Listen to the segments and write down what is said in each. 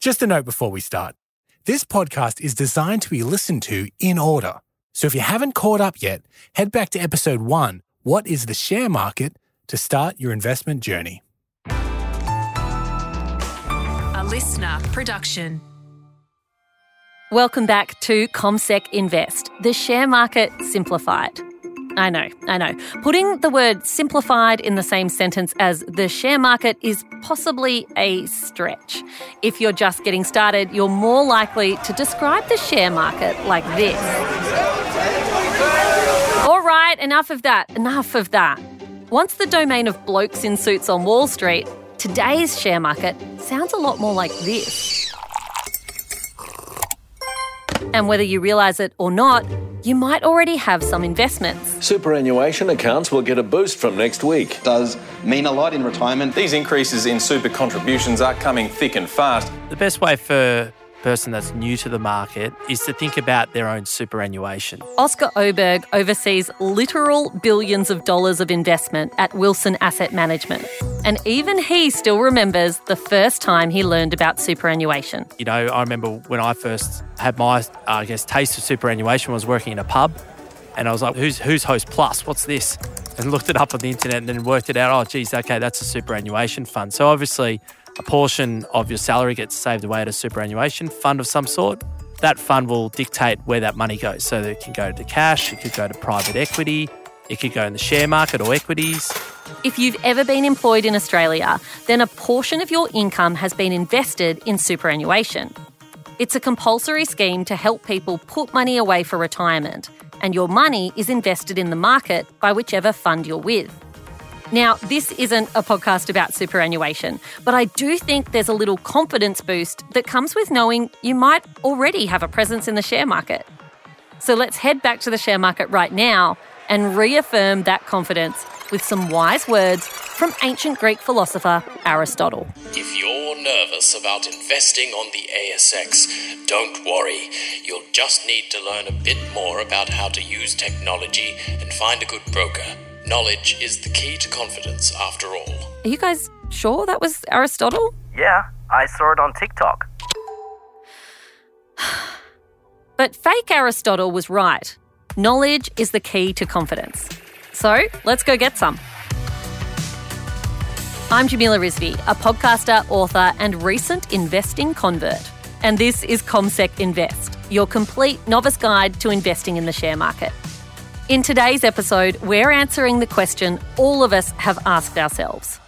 Just a note before we start. This podcast is designed to be listened to in order. So if you haven't caught up yet, head back to episode one What is the share market? to start your investment journey. A listener production. Welcome back to CommSec Invest, the share market simplified. I know, I know. Putting the word simplified in the same sentence as the share market is possibly a stretch. If you're just getting started, you're more likely to describe the share market like this. All right, enough of that, enough of that. Once the domain of blokes in suits on Wall Street, today's share market sounds a lot more like this. And whether you realise it or not, you might already have some investments. Superannuation accounts will get a boost from next week. Does mean a lot in retirement. These increases in super contributions are coming thick and fast. The best way for person that's new to the market is to think about their own superannuation. Oscar Oberg oversees literal billions of dollars of investment at Wilson Asset Management. And even he still remembers the first time he learned about superannuation. You know, I remember when I first had my, uh, I guess, taste of superannuation was working in a pub. And I was like, who's, who's Hostplus? What's this? And looked it up on the internet and then worked it out. Oh, geez, okay, that's a superannuation fund. So obviously, a portion of your salary gets saved away at a superannuation fund of some sort. That fund will dictate where that money goes. So it can go to cash, it could go to private equity, it could go in the share market or equities. If you've ever been employed in Australia, then a portion of your income has been invested in superannuation. It's a compulsory scheme to help people put money away for retirement, and your money is invested in the market by whichever fund you're with. Now, this isn't a podcast about superannuation, but I do think there's a little confidence boost that comes with knowing you might already have a presence in the share market. So let's head back to the share market right now and reaffirm that confidence with some wise words from ancient Greek philosopher Aristotle. If you're nervous about investing on the ASX, don't worry. You'll just need to learn a bit more about how to use technology and find a good broker. Knowledge is the key to confidence, after all. Are you guys sure that was Aristotle? Yeah, I saw it on TikTok. But fake Aristotle was right. Knowledge is the key to confidence. So let's go get some. I'm Jamila Rizvi, a podcaster, author, and recent investing convert. And this is CommSec Invest, your complete novice guide to investing in the share market. In today's episode, we're answering the question all of us have asked ourselves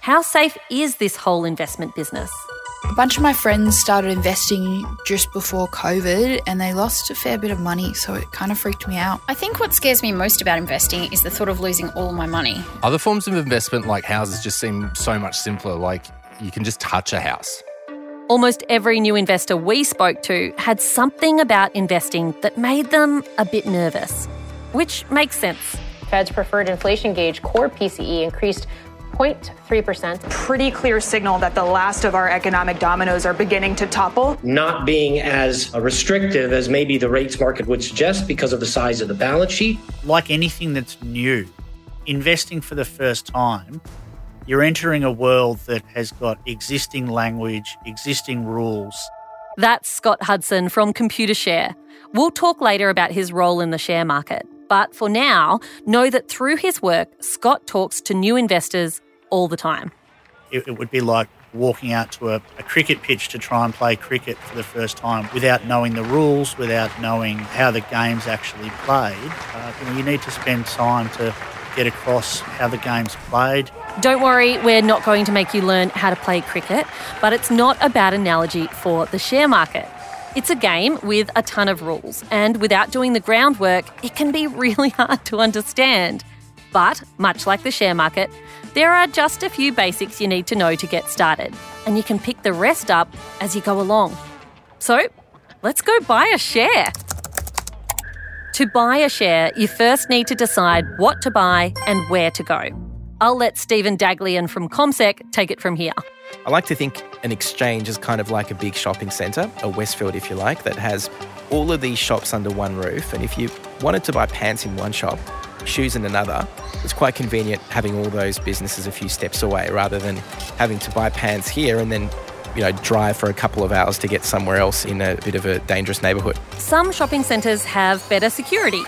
How safe is this whole investment business? A bunch of my friends started investing just before COVID and they lost a fair bit of money, so it kind of freaked me out. I think what scares me most about investing is the thought of losing all my money. Other forms of investment, like houses, just seem so much simpler. Like you can just touch a house. Almost every new investor we spoke to had something about investing that made them a bit nervous which makes sense. Fed's preferred inflation gauge, core PCE, increased 0.3%. Pretty clear signal that the last of our economic dominoes are beginning to topple. Not being as restrictive as maybe the rates market would suggest because of the size of the balance sheet. Like anything that's new, investing for the first time, you're entering a world that has got existing language, existing rules. That's Scott Hudson from Computershare. We'll talk later about his role in the share market. But for now, know that through his work, Scott talks to new investors all the time. It, it would be like walking out to a, a, cricket pitch to try and play cricket for the first time without knowing the rules, without knowing how the game's actually played. Uh, you, know, you need to spend time to get across how the game's played. Don't worry, we're not going to make you learn how to play cricket, but it's not a bad analogy for the share market. It's a game with a ton of rules, and without doing the groundwork, it can be really hard to understand. But, much like the share market, there are just a few basics you need to know to get started, and you can pick the rest up as you go along. So, let's go buy a share. To buy a share, you first need to decide what to buy and where to go. I'll let Stephen Daglian from CommSec take it from here. I like to think an exchange is kind of like a big shopping centre, a Westfield if you like, that has all of these shops under one roof. And if you wanted to buy pants in one shop, shoes in another, it's quite convenient having all those businesses a few steps away rather than having to buy pants here and then you know, drive for a couple of hours to get somewhere else in a bit of a dangerous neighbourhood. Some shopping centres have better security,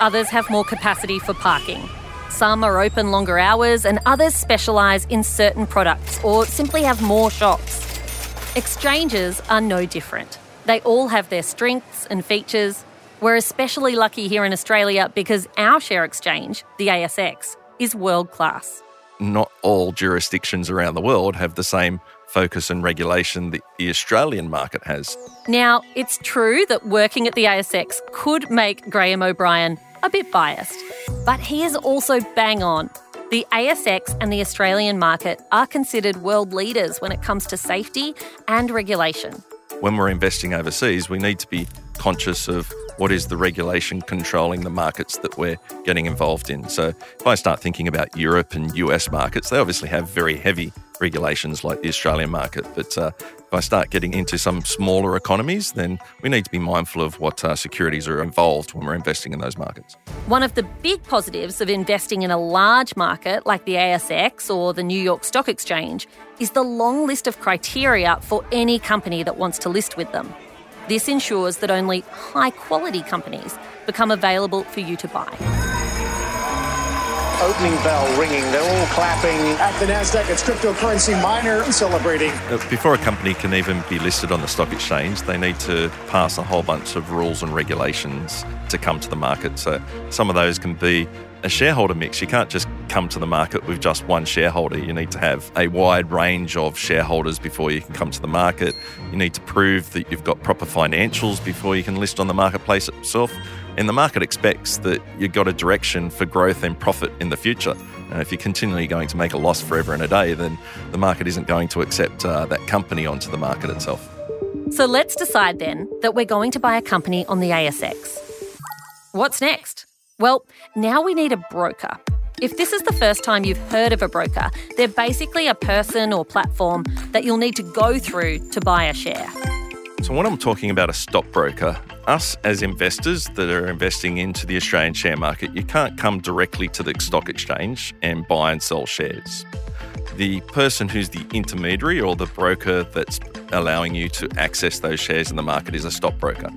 others have more capacity for parking. Some are open longer hours, and others specialise in certain products or simply have more shops. Exchanges are no different. They all have their strengths and features. We're especially lucky here in Australia because our share exchange, the ASX, is world class. Not all jurisdictions around the world have the same focus and regulation that the Australian market has. Now, it's true that working at the ASX could make Graham O'Brien a bit biased, but he is also bang on. The ASX and the Australian market are considered world leaders when it comes to safety and regulation. When we're investing overseas, we need to be conscious of what is the regulation controlling the markets that we're getting involved in. So if I start thinking about Europe and US markets, they obviously have very heavy regulations like the Australian market. But uh, if I start getting into some smaller economies, then we need to be mindful of what uh, securities are involved when we're investing in those markets. One of the big positives of investing in a large market like the ASX or the New York Stock Exchange is the long list of criteria for any company that wants to list with them. This ensures that only high quality companies become available for you to buy. Opening bell ringing. They're all clapping. At the NASDAQ, it's cryptocurrency miner celebrating. Uh, Before a company can even be listed on the stock exchange, they need to pass a whole bunch of rules and regulations to come to the market. So some of those can be a shareholder mix. You can't just come to the market with just one shareholder. You need to have a wide range of shareholders before you can come to the market. You need to prove that you've got proper financials before you can list on the marketplace itself. And the market expects that you've got a direction for growth and profit in the future. And if you're continually going to make a loss forever and a day, then the market isn't going to accept uh, that company onto the market itself. So let's decide then that we're going to buy a company on the ASX. What's next? Well, now we need a broker. If this is the first time you've heard of a broker, they're basically a person or platform that you'll need to go through to buy a share. So, when I'm talking about a stockbroker, us as investors that are investing into the Australian share market, you can't come directly to the stock exchange and buy and sell shares. The person who's the intermediary or the broker that's allowing you to access those shares in the market is a stockbroker.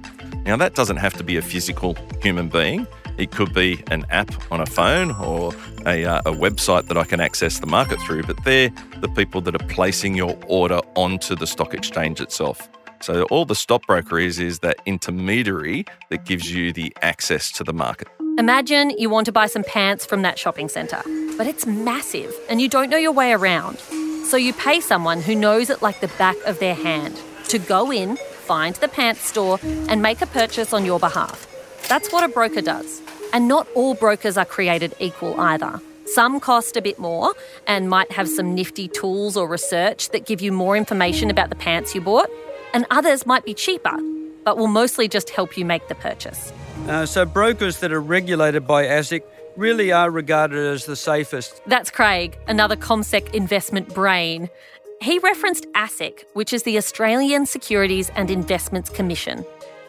Now, that doesn't have to be a physical human being. It could be an app on a phone or a, uh, a website that I can access the market through, but they're the people that are placing your order onto the stock exchange itself. So all the stockbroker is is that intermediary that gives you the access to the market. Imagine you want to buy some pants from that shopping centre, but it's massive and you don't know your way around. So you pay someone who knows it like the back of their hand to go in, find the pants store, and make a purchase on your behalf. That's what a broker does. And not all brokers are created equal either. Some cost a bit more and might have some nifty tools or research that give you more information about the pants you bought, and others might be cheaper, but will mostly just help you make the purchase. Uh, so brokers that are regulated by ASIC really are regarded as the safest. That's Craig, another CommSec investment brain. He referenced ASIC, which is the Australian Securities and Investments Commission.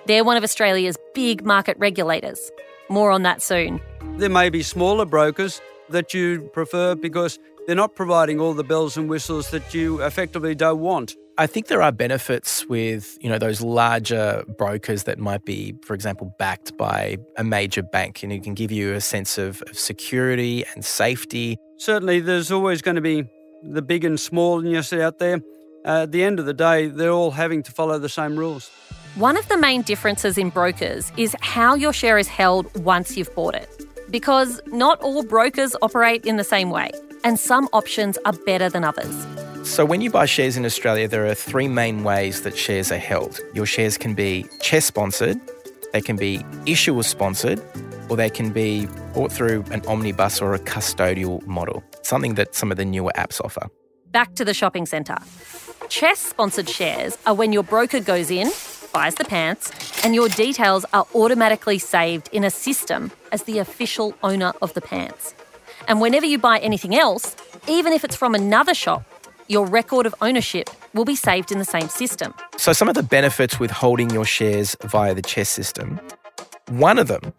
They're one of Australia's big market regulators. More on that soon. There may be smaller brokers that you prefer because they're not providing all the bells and whistles that you effectively don't want. I think there are benefits with, you know, those larger brokers that might be, for example, backed by a major bank and it can give you a sense of, of security and safety. Certainly, there's always going to be the big and small news out there. Uh, at the end of the day, they're all having to follow the same rules. One of the main differences in brokers is how your share is held once you've bought it. Because not all brokers operate in the same way, and some options are better than others. So, when you buy shares in Australia, there are three main ways that shares are held. Your shares can be CHESS sponsored, they can be issuer sponsored, or they can be bought through an omnibus or a custodial model, something that some of the newer apps offer. Back to the shopping centre. CHESS sponsored shares are when your broker goes in, buys the pants, and your details are automatically saved in a system as the official owner of the pants. And whenever you buy anything else, even if it's from another shop, your record of ownership will be saved in the same system. So, some of the benefits with holding your shares via the CHESS system, one of them,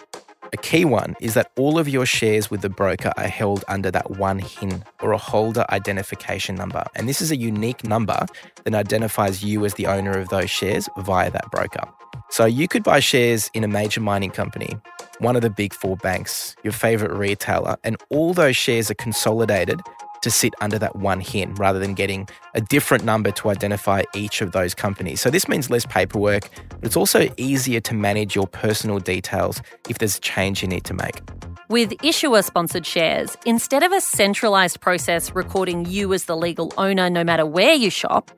A key one is that all of your shares with the broker are held under that one HIN or a holder identification number. And this is a unique number that identifies you as the owner of those shares via that broker. So you could buy shares in a major mining company, one of the big four banks, your favorite retailer, and all those shares are consolidated to sit under that one HIN rather than getting a different number to identify each of those companies. So this means less paperwork, but it's also easier to manage your personal details if there's a change you need to make. With issuer sponsored shares, instead of a centralised process recording you as the legal owner no matter where you shop,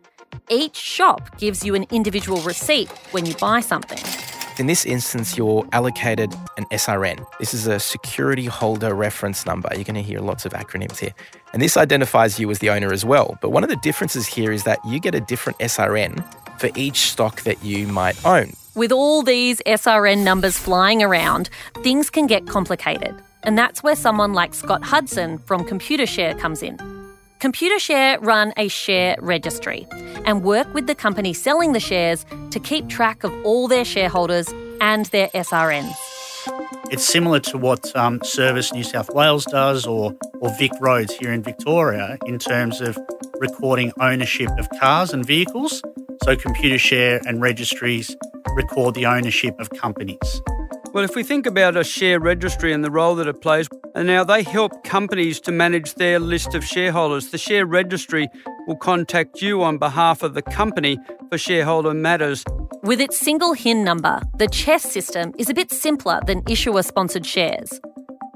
each shop gives you an individual receipt when you buy something. In this instance, you're allocated an SRN. This is a security holder reference number. You're going to hear lots of acronyms here. And this identifies you as the owner as well. But one of the differences here is that you get a different SRN for each stock that you might own. With all these SRN numbers flying around, things can get complicated. And that's where someone like Scott Hudson from Computershare comes in. Computershare run a share registry and work with the company selling the shares to keep track of all their shareholders and their SRNs. It's similar to what um, Service New South Wales does or, or Vic Roads here in Victoria in terms of recording ownership of cars and vehicles. So Computershare and registries record the ownership of companies. Well, if we think about a share registry and the role that it plays, and now they help companies to manage their list of shareholders. The share registry will contact you on behalf of the company for shareholder matters. With its single HIN number, the CHESS system is a bit simpler than issuer sponsored shares.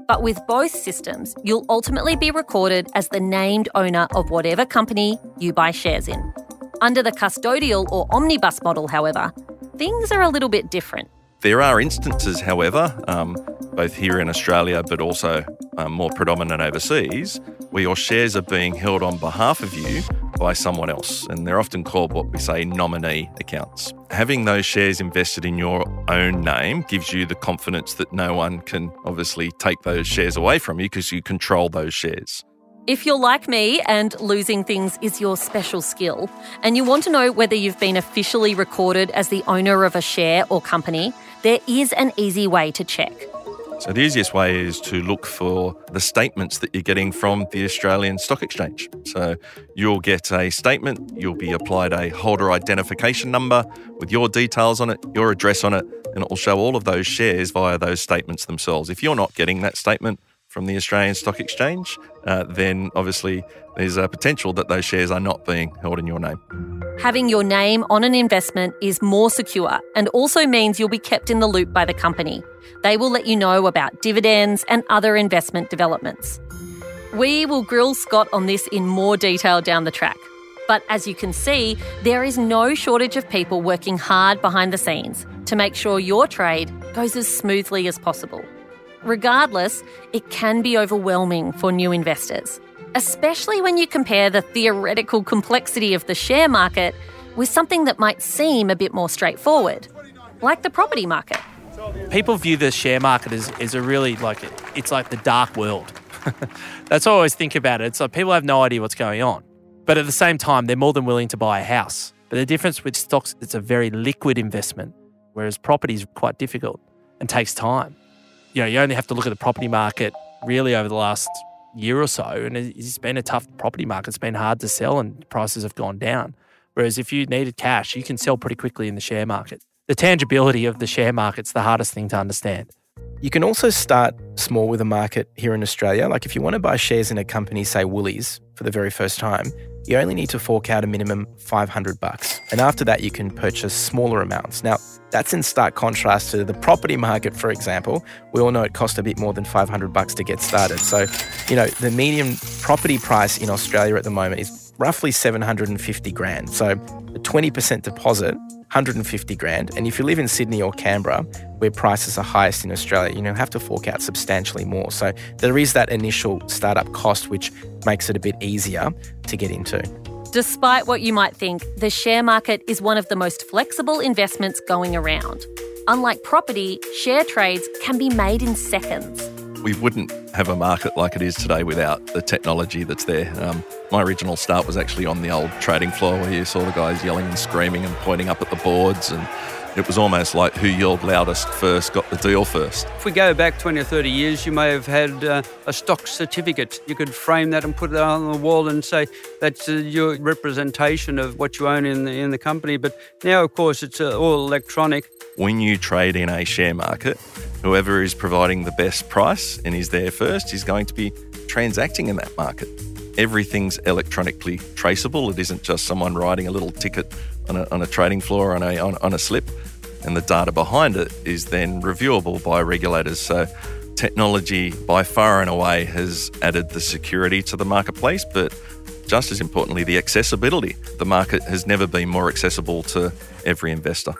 But with both systems, you'll ultimately be recorded as the named owner of whatever company you buy shares in. Under the custodial or omnibus model, however, things are a little bit different. There are instances, however, um, both here in Australia but also um, more predominant overseas, where your shares are being held on behalf of you by someone else. And they're often called what we say nominee accounts. Having those shares invested in your own name gives you the confidence that no one can obviously take those shares away from you because you control those shares. If you're like me and losing things is your special skill, and you want to know whether you've been officially recorded as the owner of a share or company, there is an easy way to check. So, the easiest way is to look for the statements that you're getting from the Australian Stock Exchange. So, you'll get a statement, you'll be applied a holder identification number with your details on it, your address on it, and it will show all of those shares via those statements themselves. If you're not getting that statement from the Australian Stock Exchange, uh, then obviously there's a potential that those shares are not being held in your name. Having your name on an investment is more secure and also means you'll be kept in the loop by the company. They will let you know about dividends and other investment developments. We will grill Scott on this in more detail down the track. But as you can see, there is no shortage of people working hard behind the scenes to make sure your trade goes as smoothly as possible. Regardless, it can be overwhelming for new investors, especially when you compare the theoretical complexity of the share market with something that might seem a bit more straightforward, like the property market. People view the share market as, as a really like it's like the dark world. That's I always think about it. It's like people have no idea what's going on. But at the same time, they're more than willing to buy a house. But the difference with stocks, it's a very liquid investment, whereas property is quite difficult and takes time you know, you only have to look at the property market really over the last year or so, and it's been a tough property market. It's been hard to sell, and prices have gone down. Whereas if you needed cash, you can sell pretty quickly in the share market. The tangibility of the share market's the hardest thing to understand. You can also start small with a market here in Australia. Like if you want to buy shares in a company, say Woolies, for the very first time, you only need to fork out a minimum 500 bucks. And after that, you can purchase smaller amounts. Now, that's in stark contrast to the property market, for example. We all know it costs a bit more than 500 bucks to get started. So, you know, the median property price in Australia at the moment is roughly 750 grand. So, 20% deposit 150 grand. And if you live in Sydney or Canberra, where prices are highest in Australia, you know, have to fork out substantially more. So there is that initial startup cost, which makes it a bit easier to get into. Despite what you might think, the share market is one of the most flexible investments going around. Unlike property, share trades can be made in seconds. We wouldn't have a market like it is today without the technology that's there. Um, my original start was actually on the old trading floor where you saw the guys yelling and screaming and pointing up at the boards and it was almost like who yelled loudest first got the deal first. If we go back 20 or 30 years, you may have had uh, a stock certificate. You could frame that and put it on the wall and say that's uh, your representation of what you own in the, in the company. But now, of course, it's uh, all electronic. When you trade in a share market, whoever is providing the best price and is there first is going to be transacting in that market. Everything's electronically traceable. It isn't just someone writing a little ticket on a, on a trading floor on a, on, on a slip, and the data behind it is then reviewable by regulators. So, technology by far and away has added the security to the marketplace, but just as importantly, the accessibility. The market has never been more accessible to every investor.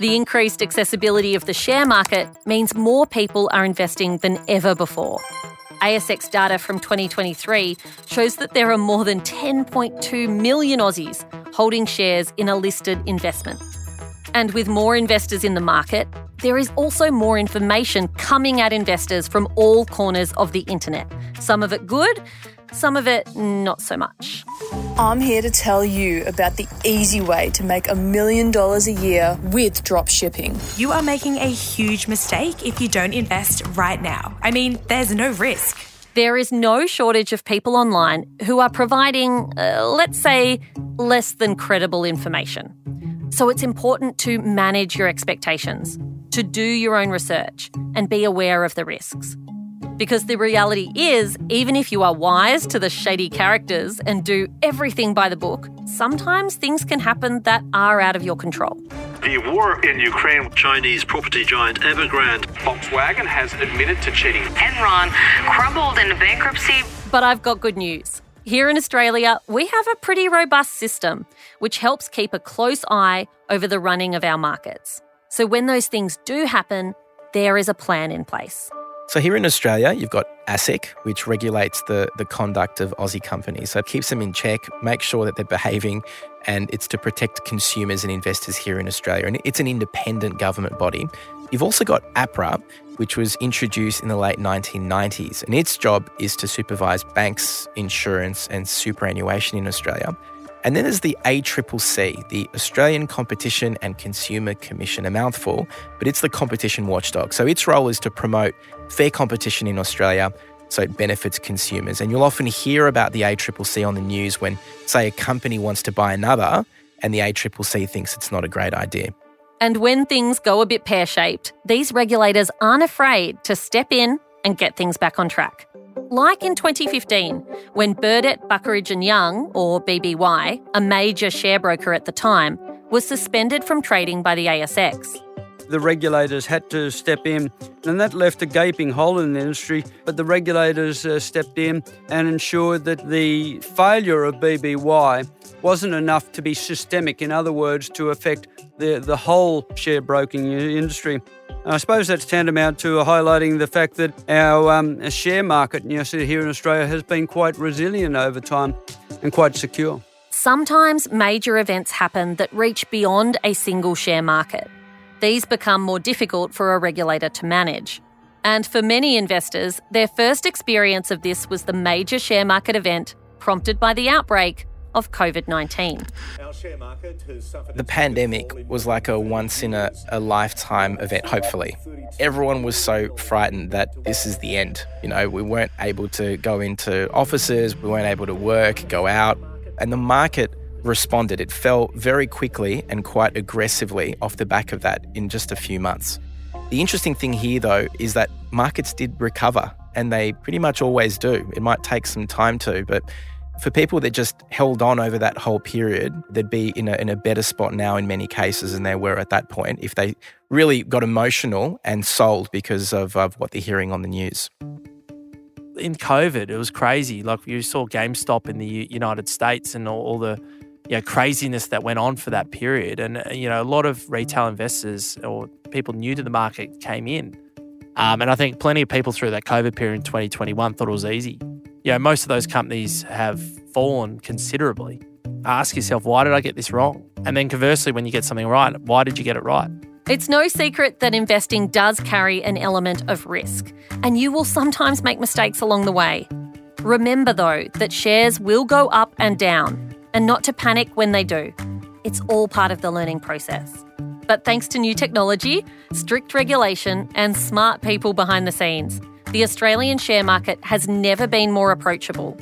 The increased accessibility of the share market means more people are investing than ever before. ASX data from 2023 shows that there are more than 10.2 million Aussies holding shares in a listed investment. And with more investors in the market, there is also more information coming at investors from all corners of the internet. Some of it good, some of it not so much. I'm here to tell you about the easy way to make a million dollars a year with drop shipping. You are making a huge mistake if you don't invest right now. I mean, there's no risk. There is no shortage of people online who are providing, uh, let's say, less than credible information. So it's important to manage your expectations, to do your own research, and be aware of the risks. Because the reality is, even if you are wise to the shady characters and do everything by the book, sometimes things can happen that are out of your control. The war in Ukraine, Chinese property giant Evergrande. Volkswagen has admitted to cheating. Enron crumbled into bankruptcy. But I've got good news. Here in Australia, we have a pretty robust system which helps keep a close eye over the running of our markets. So when those things do happen, there is a plan in place. So here in Australia, you've got ASIC, which regulates the, the conduct of Aussie companies. So it keeps them in check, makes sure that they're behaving, and it's to protect consumers and investors here in Australia. And it's an independent government body. You've also got APRA, which was introduced in the late 1990s, and its job is to supervise banks, insurance, and superannuation in Australia. And then there's the ACCC, the Australian Competition and Consumer Commission, a mouthful, but it's the competition watchdog. So its role is to promote fair competition in Australia so it benefits consumers. And you'll often hear about the ACCC on the news when, say, a company wants to buy another and the ACCC thinks it's not a great idea. And when things go a bit pear shaped, these regulators aren't afraid to step in and get things back on track. Like in 2015, when Burdett, Buckeridge and Young, or BBY, a major share broker at the time, was suspended from trading by the ASX. The regulators had to step in, and that left a gaping hole in the industry. But the regulators uh, stepped in and ensured that the failure of BBY wasn't enough to be systemic, in other words, to affect the, the whole share broking industry. I suppose that's tantamount to highlighting the fact that our um, share market here in Australia has been quite resilient over time and quite secure. Sometimes major events happen that reach beyond a single share market. These become more difficult for a regulator to manage. And for many investors, their first experience of this was the major share market event prompted by the outbreak of COVID 19. The pandemic was like a once in a, a lifetime event, hopefully. Everyone was so frightened that this is the end. You know, we weren't able to go into offices, we weren't able to work, go out, and the market responded. It fell very quickly and quite aggressively off the back of that in just a few months. The interesting thing here, though, is that markets did recover, and they pretty much always do. It might take some time to, but for people that just held on over that whole period, they'd be in a, in a better spot now in many cases than they were at that point if they really got emotional and sold because of, of what they're hearing on the news. In COVID, it was crazy. Like you saw GameStop in the United States and all, all the you know, craziness that went on for that period. And, uh, you know, a lot of retail investors or people new to the market came in. Um, and I think plenty of people through that COVID period in 2021 thought it was easy you know, most of those companies have fallen considerably. Ask yourself, why did I get this wrong? And then conversely, when you get something right, why did you get it right? It's no secret that investing does carry an element of risk, and you will sometimes make mistakes along the way. Remember, though, that shares will go up and down, and not to panic when they do. It's all part of the learning process. But thanks to new technology, strict regulation, and smart people behind the scenes, the Australian share market has never been more approachable.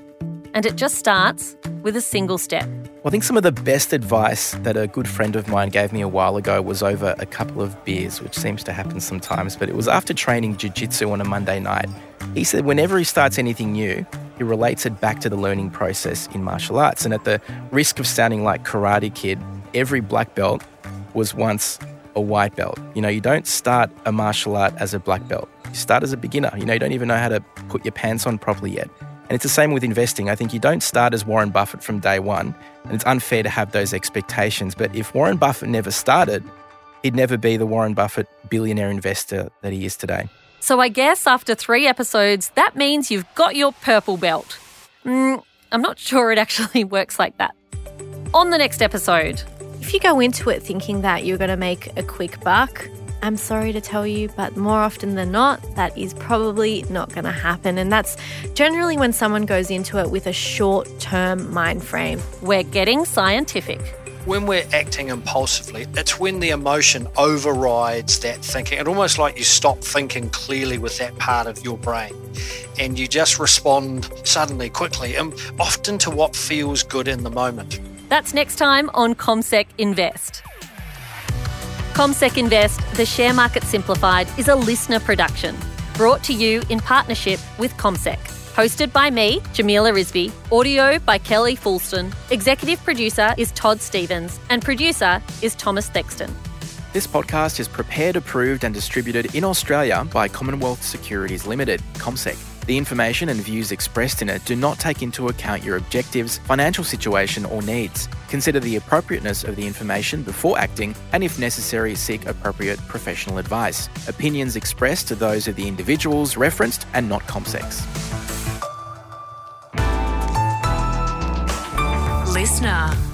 And it just starts with a single step. Well, I think some of the best advice that a good friend of mine gave me a while ago was over a couple of beers, which seems to happen sometimes, but it was after training jiu jitsu on a Monday night. He said whenever he starts anything new, he relates it back to the learning process in martial arts. And at the risk of sounding like Karate Kid, every black belt was once a white belt. You know, you don't start a martial art as a black belt. You start as a beginner. You know, you don't even know how to put your pants on properly yet. And it's the same with investing. I think you don't start as Warren Buffett from day one, and it's unfair to have those expectations. But if Warren Buffett never started, he'd never be the Warren Buffett billionaire investor that he is today. So I guess after three episodes, that means you've got your purple belt. Mm, I'm not sure it actually works like that. On the next episode, if you go into it thinking that you're going to make a quick buck, I'm sorry to tell you, but more often than not, that is probably not going to happen. And that's generally when someone goes into it with a short term mind frame. We're getting scientific. When we're acting impulsively, it's when the emotion overrides that thinking. It's almost like you stop thinking clearly with that part of your brain and you just respond suddenly, quickly, and often to what feels good in the moment. That's next time on CommSec Invest. CommSec Invest, the share market simplified, is a listener production brought to you in partnership with CommSec. Hosted by me, Jamila Rizvi. Audio by Kelly Fulston. Executive producer is Todd Stevens. And producer is Thomas Thexton. This podcast is prepared, approved, and distributed in Australia by Commonwealth Securities Limited, CommSec. The information and views expressed in it do not take into account your objectives, financial situation, or needs. Consider the appropriateness of the information before acting, and if necessary, seek appropriate professional advice. Opinions expressed are those of the individuals referenced and not CommSec's. Listener.